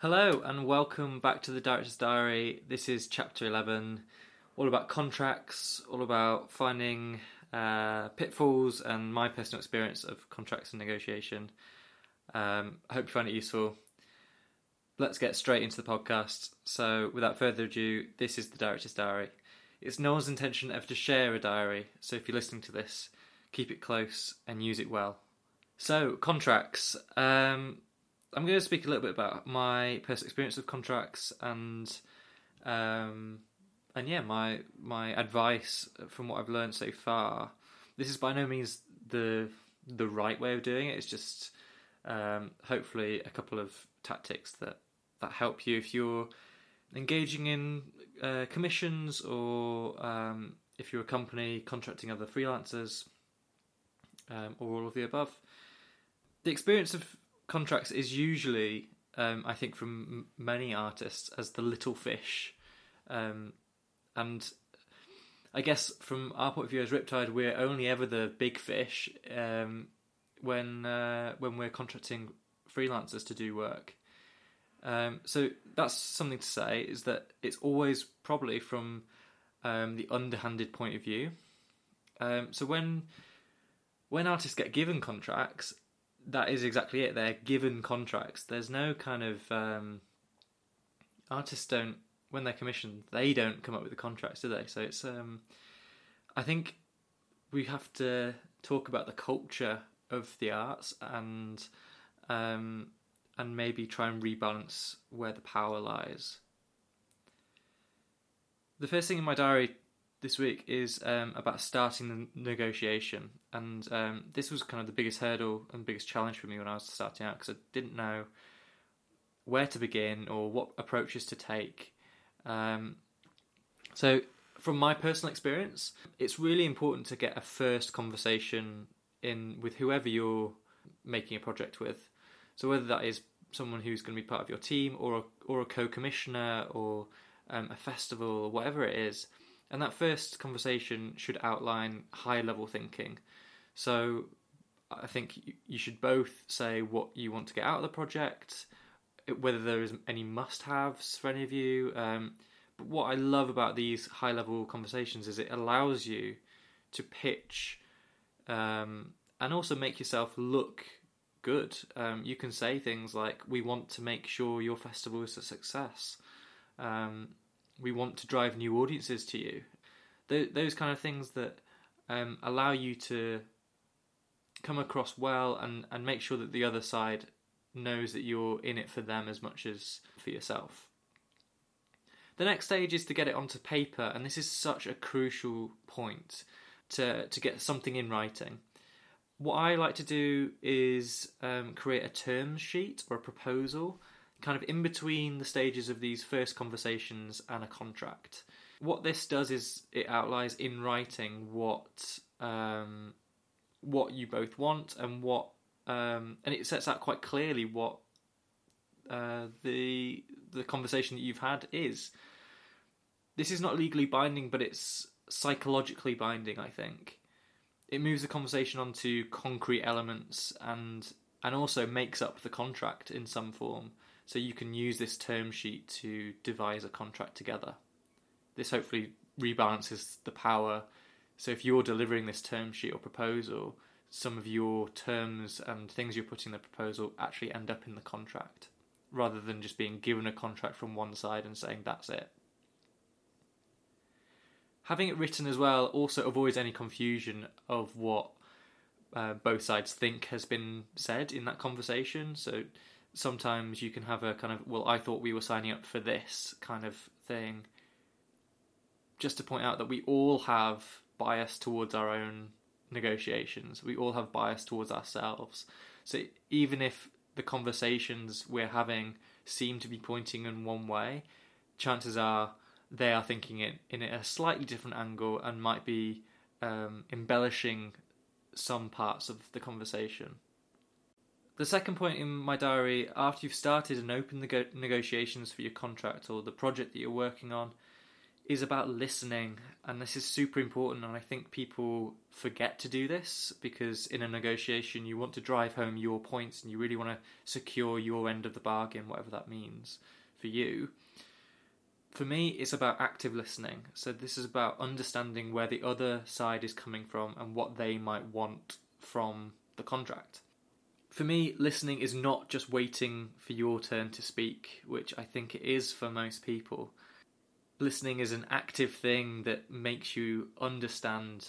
Hello and welcome back to the Director's Diary. This is chapter 11, all about contracts, all about finding uh, pitfalls and my personal experience of contracts and negotiation. Um, I hope you find it useful. Let's get straight into the podcast. So, without further ado, this is the Director's Diary. It's no one's intention ever to share a diary, so if you're listening to this, keep it close and use it well. So, contracts. Um, I'm going to speak a little bit about my personal experience of contracts and um, and yeah, my my advice from what I've learned so far. This is by no means the the right way of doing it. It's just um, hopefully a couple of tactics that that help you if you're engaging in uh, commissions or um, if you're a company contracting other freelancers um, or all of the above. The experience of contracts is usually, um, I think, from m- many artists as the little fish, um, and I guess from our point of view as Riptide, we're only ever the big fish um, when uh, when we're contracting freelancers to do work. Um, so that's something to say is that it's always probably from um, the underhanded point of view. Um, so when when artists get given contracts, that is exactly it. They're given contracts. There's no kind of um, artists don't when they're commissioned. They don't come up with the contracts, do they? So it's um, I think we have to talk about the culture of the arts and um, and maybe try and rebalance where the power lies. The first thing in my diary this week is um, about starting the negotiation, and um, this was kind of the biggest hurdle and biggest challenge for me when I was starting out because I didn't know where to begin or what approaches to take. Um, so, from my personal experience, it's really important to get a first conversation in with whoever you're making a project with. So, whether that is someone who's going to be part of your team or a, or a co-commissioner or um, a festival or whatever it is and that first conversation should outline high level thinking. So I think you should both say what you want to get out of the project, whether there is any must haves for any of you. Um, but what I love about these high level conversations is it allows you to pitch um, and also make yourself look good. Um, you can say things like, We want to make sure your festival is a success. Um, we want to drive new audiences to you. Th- those kind of things that um, allow you to come across well and, and make sure that the other side knows that you're in it for them as much as for yourself. The next stage is to get it onto paper, and this is such a crucial point to, to get something in writing. What I like to do is um, create a terms sheet or a proposal kind of in between the stages of these first conversations and a contract. What this does is it outlines in writing what um, what you both want and what um, and it sets out quite clearly what uh, the the conversation that you've had is. This is not legally binding, but it's psychologically binding. I think it moves the conversation onto concrete elements and and also makes up the contract in some form. So you can use this term sheet to devise a contract together. This hopefully rebalances the power. So if you're delivering this term sheet or proposal, some of your terms and things you're putting in the proposal actually end up in the contract, rather than just being given a contract from one side and saying that's it. Having it written as well also avoids any confusion of what uh, both sides think has been said in that conversation. So sometimes you can have a kind of well i thought we were signing up for this kind of thing. Just to point out that we all have bias towards our own negotiations. We all have bias towards ourselves. So even if the conversations we're having seem to be pointing in one way chances are they are thinking it in a slightly different angle and might be um, embellishing some parts of the conversation the second point in my diary, after you've started and opened the negotiations for your contract or the project that you're working on, is about listening, and this is super important. And I think people forget to do this because in a negotiation, you want to drive home your points and you really want to secure your end of the bargain, whatever that means for you. For me, it's about active listening. So, this is about understanding where the other side is coming from and what they might want from the contract. For me, listening is not just waiting for your turn to speak, which I think it is for most people listening is an active thing that makes you understand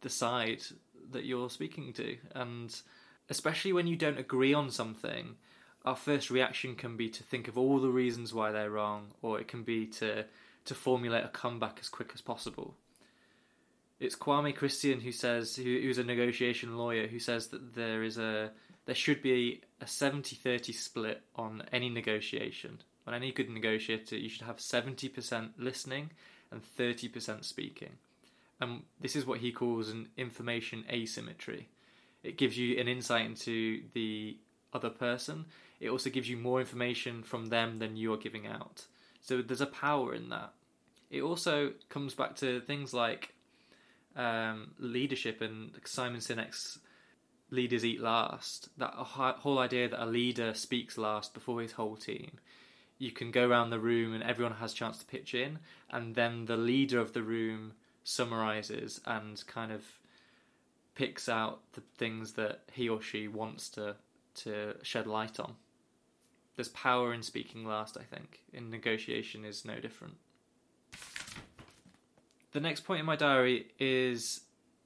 the side that you're speaking to. And especially when you don't agree on something, our first reaction can be to think of all the reasons why they're wrong, or it can be to, to formulate a comeback as quick as possible. It's Kwame Christian who says, who, who's a negotiation lawyer, who says that there is a there should be a 70-30 split on any negotiation on any good negotiator, you should have 70% listening and 30% speaking. And this is what he calls an information asymmetry. It gives you an insight into the other person. It also gives you more information from them than you're giving out. So there's a power in that. It also comes back to things like um, leadership and Simon Sinek's leaders eat last. That whole idea that a leader speaks last before his whole team you can go around the room and everyone has a chance to pitch in, and then the leader of the room summarizes and kind of picks out the things that he or she wants to to shed light on. There's power in speaking last, I think. In negotiation is no different. The next point in my diary is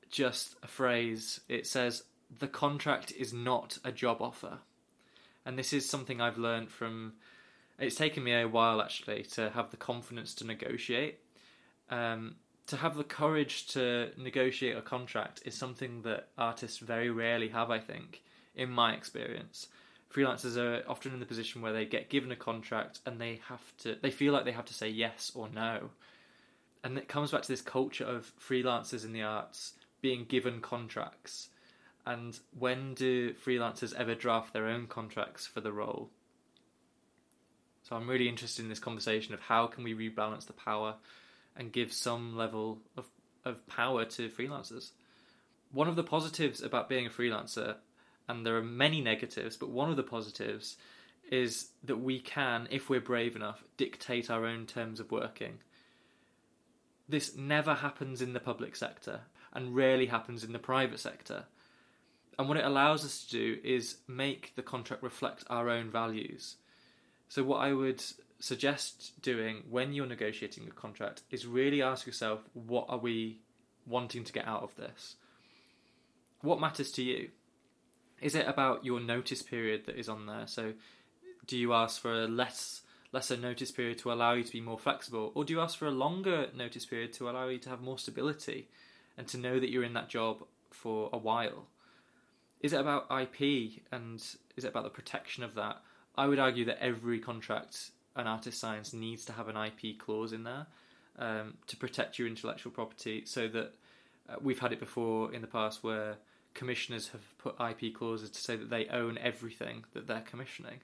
just a phrase. It says, The contract is not a job offer. And this is something I've learned from it's taken me a while actually to have the confidence to negotiate. Um, to have the courage to negotiate a contract is something that artists very rarely have, I think, in my experience. Freelancers are often in the position where they get given a contract and they have to, they feel like they have to say yes or no. And it comes back to this culture of freelancers in the arts being given contracts. And when do freelancers ever draft their own contracts for the role? So I'm really interested in this conversation of how can we rebalance the power and give some level of, of power to freelancers. One of the positives about being a freelancer, and there are many negatives, but one of the positives is that we can, if we're brave enough, dictate our own terms of working. This never happens in the public sector and rarely happens in the private sector. And what it allows us to do is make the contract reflect our own values. So, what I would suggest doing when you're negotiating a contract is really ask yourself what are we wanting to get out of this? What matters to you? Is it about your notice period that is on there? So, do you ask for a less lesser notice period to allow you to be more flexible, or do you ask for a longer notice period to allow you to have more stability and to know that you're in that job for a while? Is it about IP and is it about the protection of that? I would argue that every contract an artist signs needs to have an IP clause in there um, to protect your intellectual property, so that uh, we've had it before in the past where commissioners have put IP clauses to say that they own everything that they're commissioning,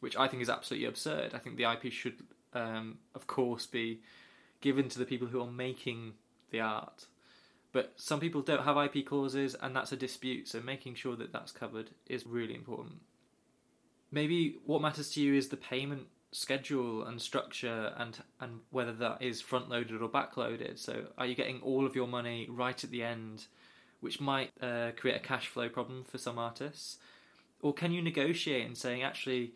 which I think is absolutely absurd. I think the IP should, um, of course, be given to the people who are making the art. But some people don't have IP clauses, and that's a dispute. So making sure that that's covered is really important. Maybe what matters to you is the payment schedule and structure and and whether that is front loaded or back loaded so are you getting all of your money right at the end which might uh, create a cash flow problem for some artists? Or can you negotiate and saying actually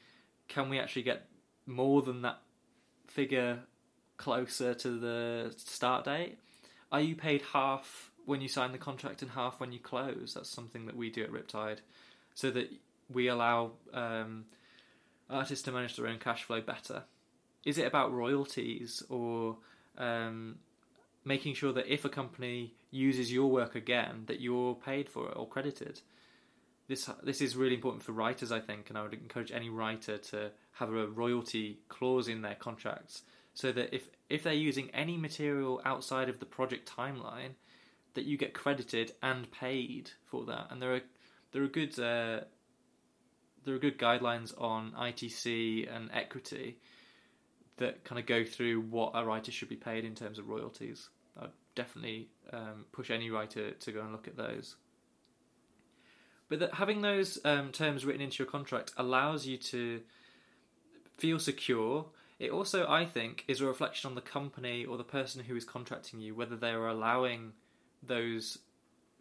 can we actually get more than that figure closer to the start date are you paid half when you sign the contract and half when you close that's something that we do at riptide so that we allow um, artists to manage their own cash flow better? Is it about royalties or um, making sure that if a company uses your work again, that you're paid for it or credited? This this is really important for writers, I think, and I would encourage any writer to have a royalty clause in their contracts, so that if if they're using any material outside of the project timeline, that you get credited and paid for that. And there are there are good uh, there are good guidelines on ITC and equity that kind of go through what a writer should be paid in terms of royalties. I'd definitely um, push any writer to go and look at those. But that having those um, terms written into your contract allows you to feel secure. It also, I think, is a reflection on the company or the person who is contracting you, whether they are allowing those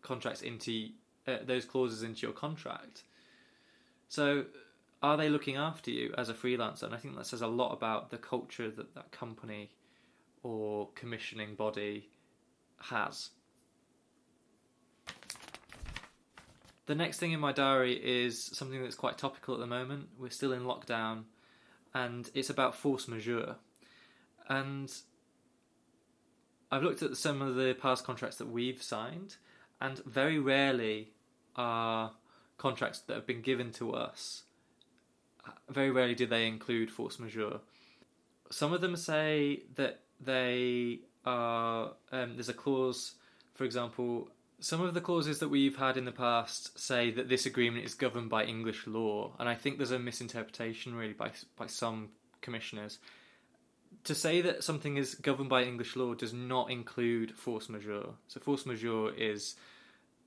contracts into uh, those clauses into your contract. So, are they looking after you as a freelancer? And I think that says a lot about the culture that that company or commissioning body has. The next thing in my diary is something that's quite topical at the moment. We're still in lockdown, and it's about force majeure. And I've looked at some of the past contracts that we've signed, and very rarely are contracts that have been given to us. Very rarely do they include force majeure. Some of them say that they are. Um, there's a clause, for example, some of the clauses that we've had in the past say that this agreement is governed by English law, and I think there's a misinterpretation really by by some commissioners. To say that something is governed by English law does not include force majeure. So force majeure is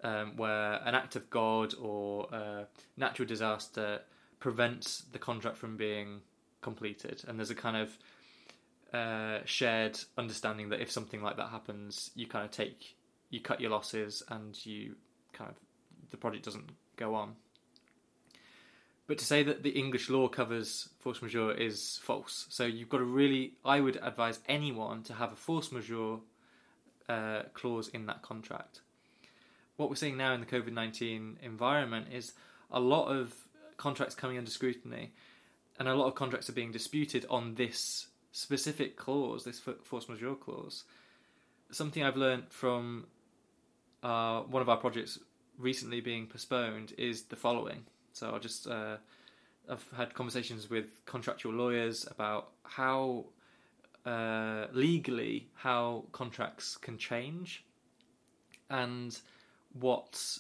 um, where an act of God or a natural disaster prevents the contract from being completed, and there's a kind of uh, shared understanding that if something like that happens, you kind of take you cut your losses and you kind of the project doesn't go on. But to say that the English law covers force majeure is false. So you've got to really, I would advise anyone to have a force majeure uh, clause in that contract. What we're seeing now in the COVID 19 environment is a lot of contracts coming under scrutiny, and a lot of contracts are being disputed on this specific clause, this force majeure clause. Something I've learned from uh, one of our projects recently being postponed is the following. So I'll just uh, I've had conversations with contractual lawyers about how uh, legally how contracts can change and what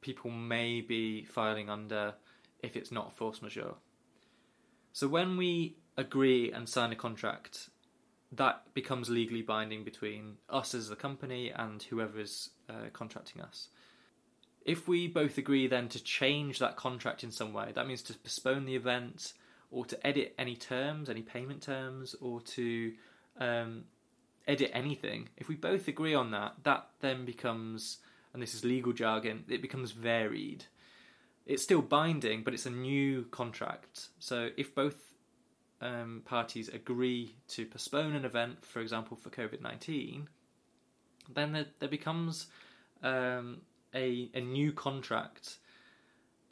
people may be filing under if it's not force majeure. So when we agree and sign a contract that becomes legally binding between us as the company and whoever is uh, contracting us. If we both agree then to change that contract in some way, that means to postpone the event or to edit any terms, any payment terms, or to um, edit anything. If we both agree on that, that then becomes, and this is legal jargon, it becomes varied. It's still binding, but it's a new contract. So if both um, parties agree to postpone an event, for example, for COVID 19, then there, there becomes um, a, a new contract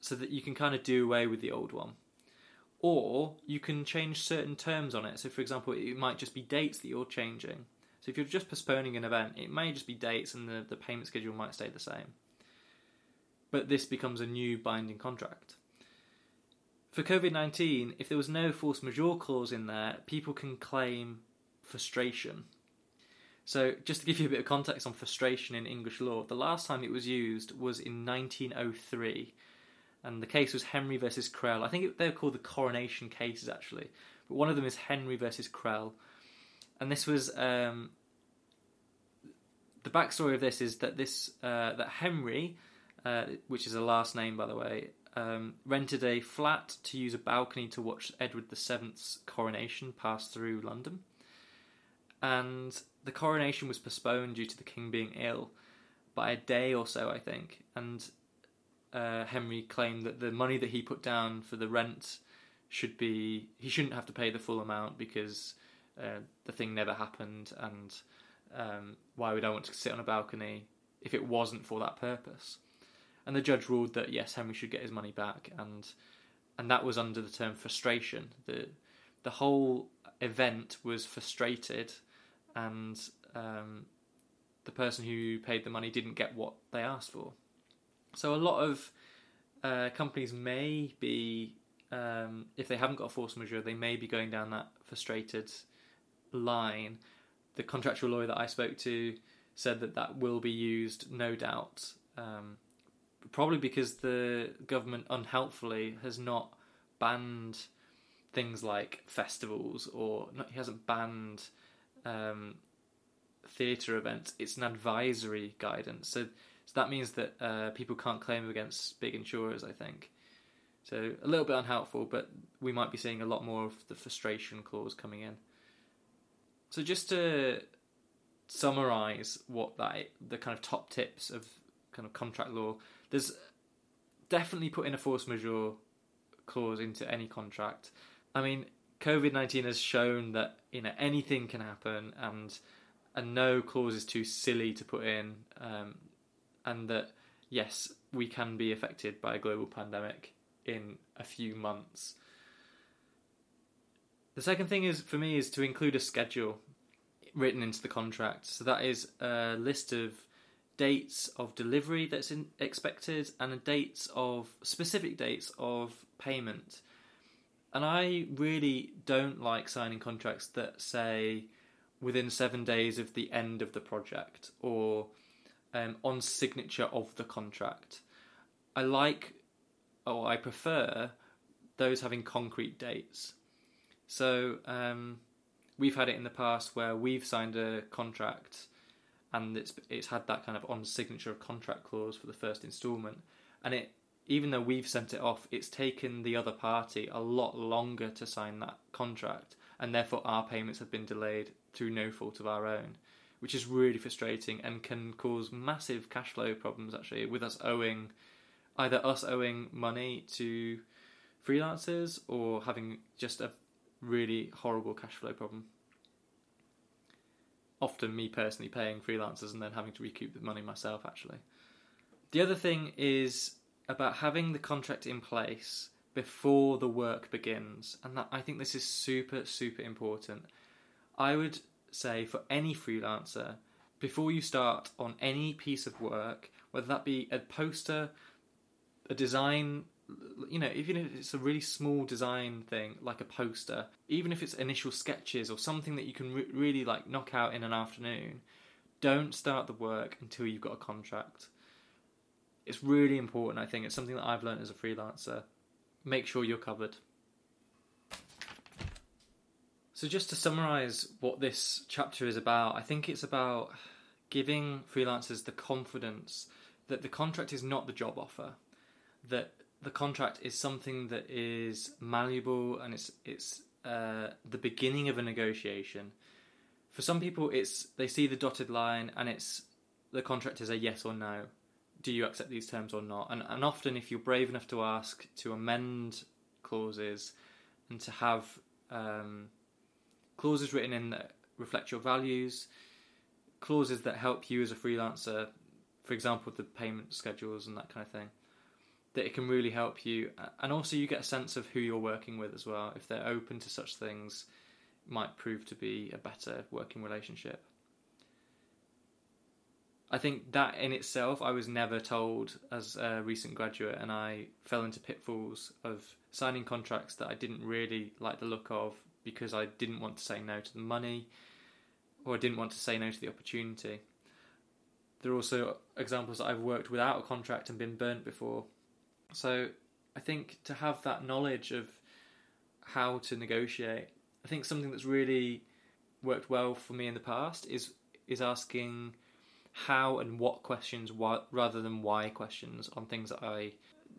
so that you can kind of do away with the old one. Or you can change certain terms on it. So, for example, it might just be dates that you're changing. So, if you're just postponing an event, it may just be dates and the, the payment schedule might stay the same. But this becomes a new binding contract for COVID 19, if there was no force majeure clause in there, people can claim frustration. So, just to give you a bit of context on frustration in English law, the last time it was used was in 1903, and the case was Henry versus Krell. I think it, they're called the coronation cases actually, but one of them is Henry versus Krell, and this was um, the backstory of this is that this uh, that Henry, uh, which is a last name by the way, um, rented a flat to use a balcony to watch Edward VII's coronation pass through London. And the coronation was postponed due to the king being ill by a day or so, I think. And uh, Henry claimed that the money that he put down for the rent should be he shouldn't have to pay the full amount because uh, the thing never happened, and um, why would I want to sit on a balcony if it wasn't for that purpose? and the judge ruled that yes, Henry should get his money back, and and that was under the term frustration. the The whole event was frustrated, and um, the person who paid the money didn't get what they asked for. So a lot of uh, companies may be, um, if they haven't got a force majeure, they may be going down that frustrated line. The contractual lawyer that I spoke to said that that will be used, no doubt. Um, probably because the government unhelpfully has not banned things like festivals or not, he hasn't banned um, theatre events. It's an advisory guidance. So, so that means that uh, people can't claim against big insurers. I think. So a little bit unhelpful, but we might be seeing a lot more of the frustration clause coming in. So just to summarize what that the kind of top tips of kind of contract law, there's definitely putting a force majeure clause into any contract. I mean, COVID nineteen has shown that you know anything can happen, and and no clause is too silly to put in, um, and that yes, we can be affected by a global pandemic in a few months. The second thing is for me is to include a schedule written into the contract. So that is a list of dates of delivery that's in, expected and dates of specific dates of payment. And I really don't like signing contracts that say within seven days of the end of the project or um, on signature of the contract. I like, or I prefer, those having concrete dates. So um, we've had it in the past where we've signed a contract and it's it's had that kind of on signature of contract clause for the first instalment and it even though we've sent it off it's taken the other party a lot longer to sign that contract and therefore our payments have been delayed through no fault of our own which is really frustrating and can cause massive cash flow problems actually with us owing either us owing money to freelancers or having just a really horrible cash flow problem. Often, me personally paying freelancers and then having to recoup the money myself, actually. The other thing is about having the contract in place before the work begins, and that, I think this is super, super important. I would say for any freelancer, before you start on any piece of work, whether that be a poster, a design you know, even if it's a really small design thing, like a poster, even if it's initial sketches or something that you can re- really like knock out in an afternoon, don't start the work until you've got a contract. It's really important, I think. It's something that I've learned as a freelancer. Make sure you're covered. So, just to summarize what this chapter is about, I think it's about giving freelancers the confidence that the contract is not the job offer, that the contract is something that is malleable and it's it's uh, the beginning of a negotiation. For some people, it's they see the dotted line and it's the contract is a yes or no. Do you accept these terms or not? And and often, if you're brave enough to ask to amend clauses and to have um, clauses written in that reflect your values, clauses that help you as a freelancer, for example, the payment schedules and that kind of thing that it can really help you, and also you get a sense of who you're working with as well. If they're open to such things, might prove to be a better working relationship. I think that in itself, I was never told as a recent graduate, and I fell into pitfalls of signing contracts that I didn't really like the look of because I didn't want to say no to the money or I didn't want to say no to the opportunity. There are also examples that I've worked without a contract and been burnt before so I think to have that knowledge of how to negotiate, I think something that's really worked well for me in the past is is asking how and what questions what, rather than why questions on things that I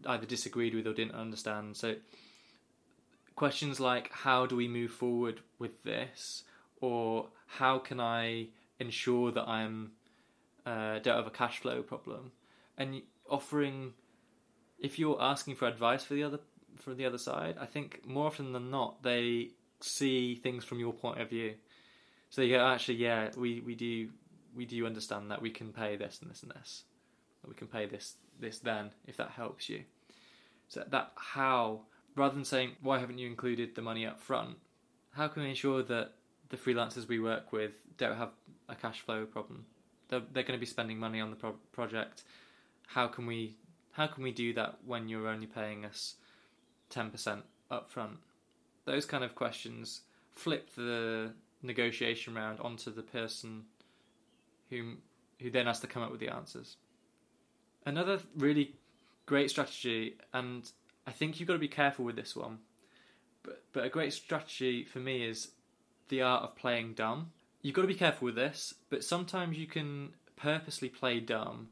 either disagreed with or didn't understand. So questions like how do we move forward with this or how can I ensure that I'm uh, don't have a cash flow problem and offering if you're asking for advice for the other for the other side, I think more often than not they see things from your point of view. So you go, actually, yeah, we, we do we do understand that we can pay this and this and this. We can pay this this then if that helps you. So that how rather than saying why haven't you included the money up front, how can we ensure that the freelancers we work with don't have a cash flow problem? They're, they're going to be spending money on the pro- project. How can we how can we do that when you're only paying us 10% upfront? Those kind of questions flip the negotiation round onto the person who who then has to come up with the answers. Another really great strategy, and I think you've got to be careful with this one, But, but a great strategy for me is the art of playing dumb. You've got to be careful with this, but sometimes you can purposely play dumb.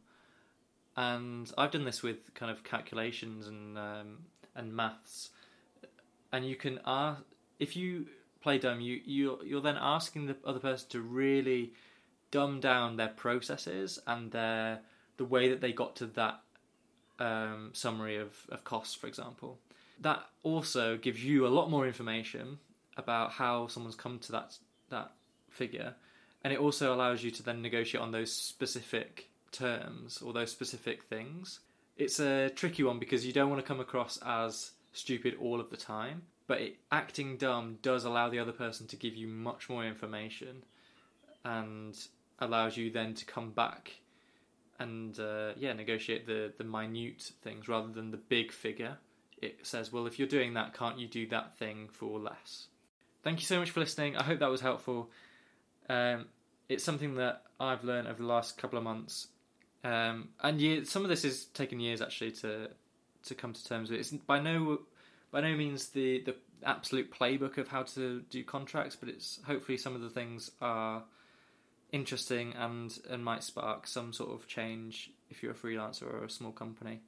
And I've done this with kind of calculations and um, and maths. And you can ask if you play dumb, you you you're then asking the other person to really dumb down their processes and their the way that they got to that um, summary of, of costs, for example. That also gives you a lot more information about how someone's come to that that figure, and it also allows you to then negotiate on those specific terms or those specific things. It's a tricky one because you don't want to come across as stupid all of the time, but it, acting dumb does allow the other person to give you much more information and allows you then to come back and uh, yeah negotiate the the minute things rather than the big figure. It says well if you're doing that can't you do that thing for less? Thank you so much for listening. I hope that was helpful. Um, it's something that i've learned over the last couple of months. Um, and yeah, some of this is taken years actually to to come to terms with. It's by no by no means the the absolute playbook of how to do contracts but it's hopefully some of the things are interesting and and might spark some sort of change if you're a freelancer or a small company.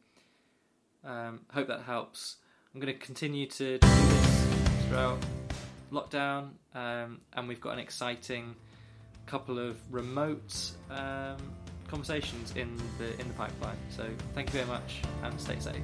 Um, hope that helps. I'm going to continue to do this throughout lockdown, um, and we've got an exciting couple of remote um, conversations in the in the pipeline. So thank you very much, and stay safe.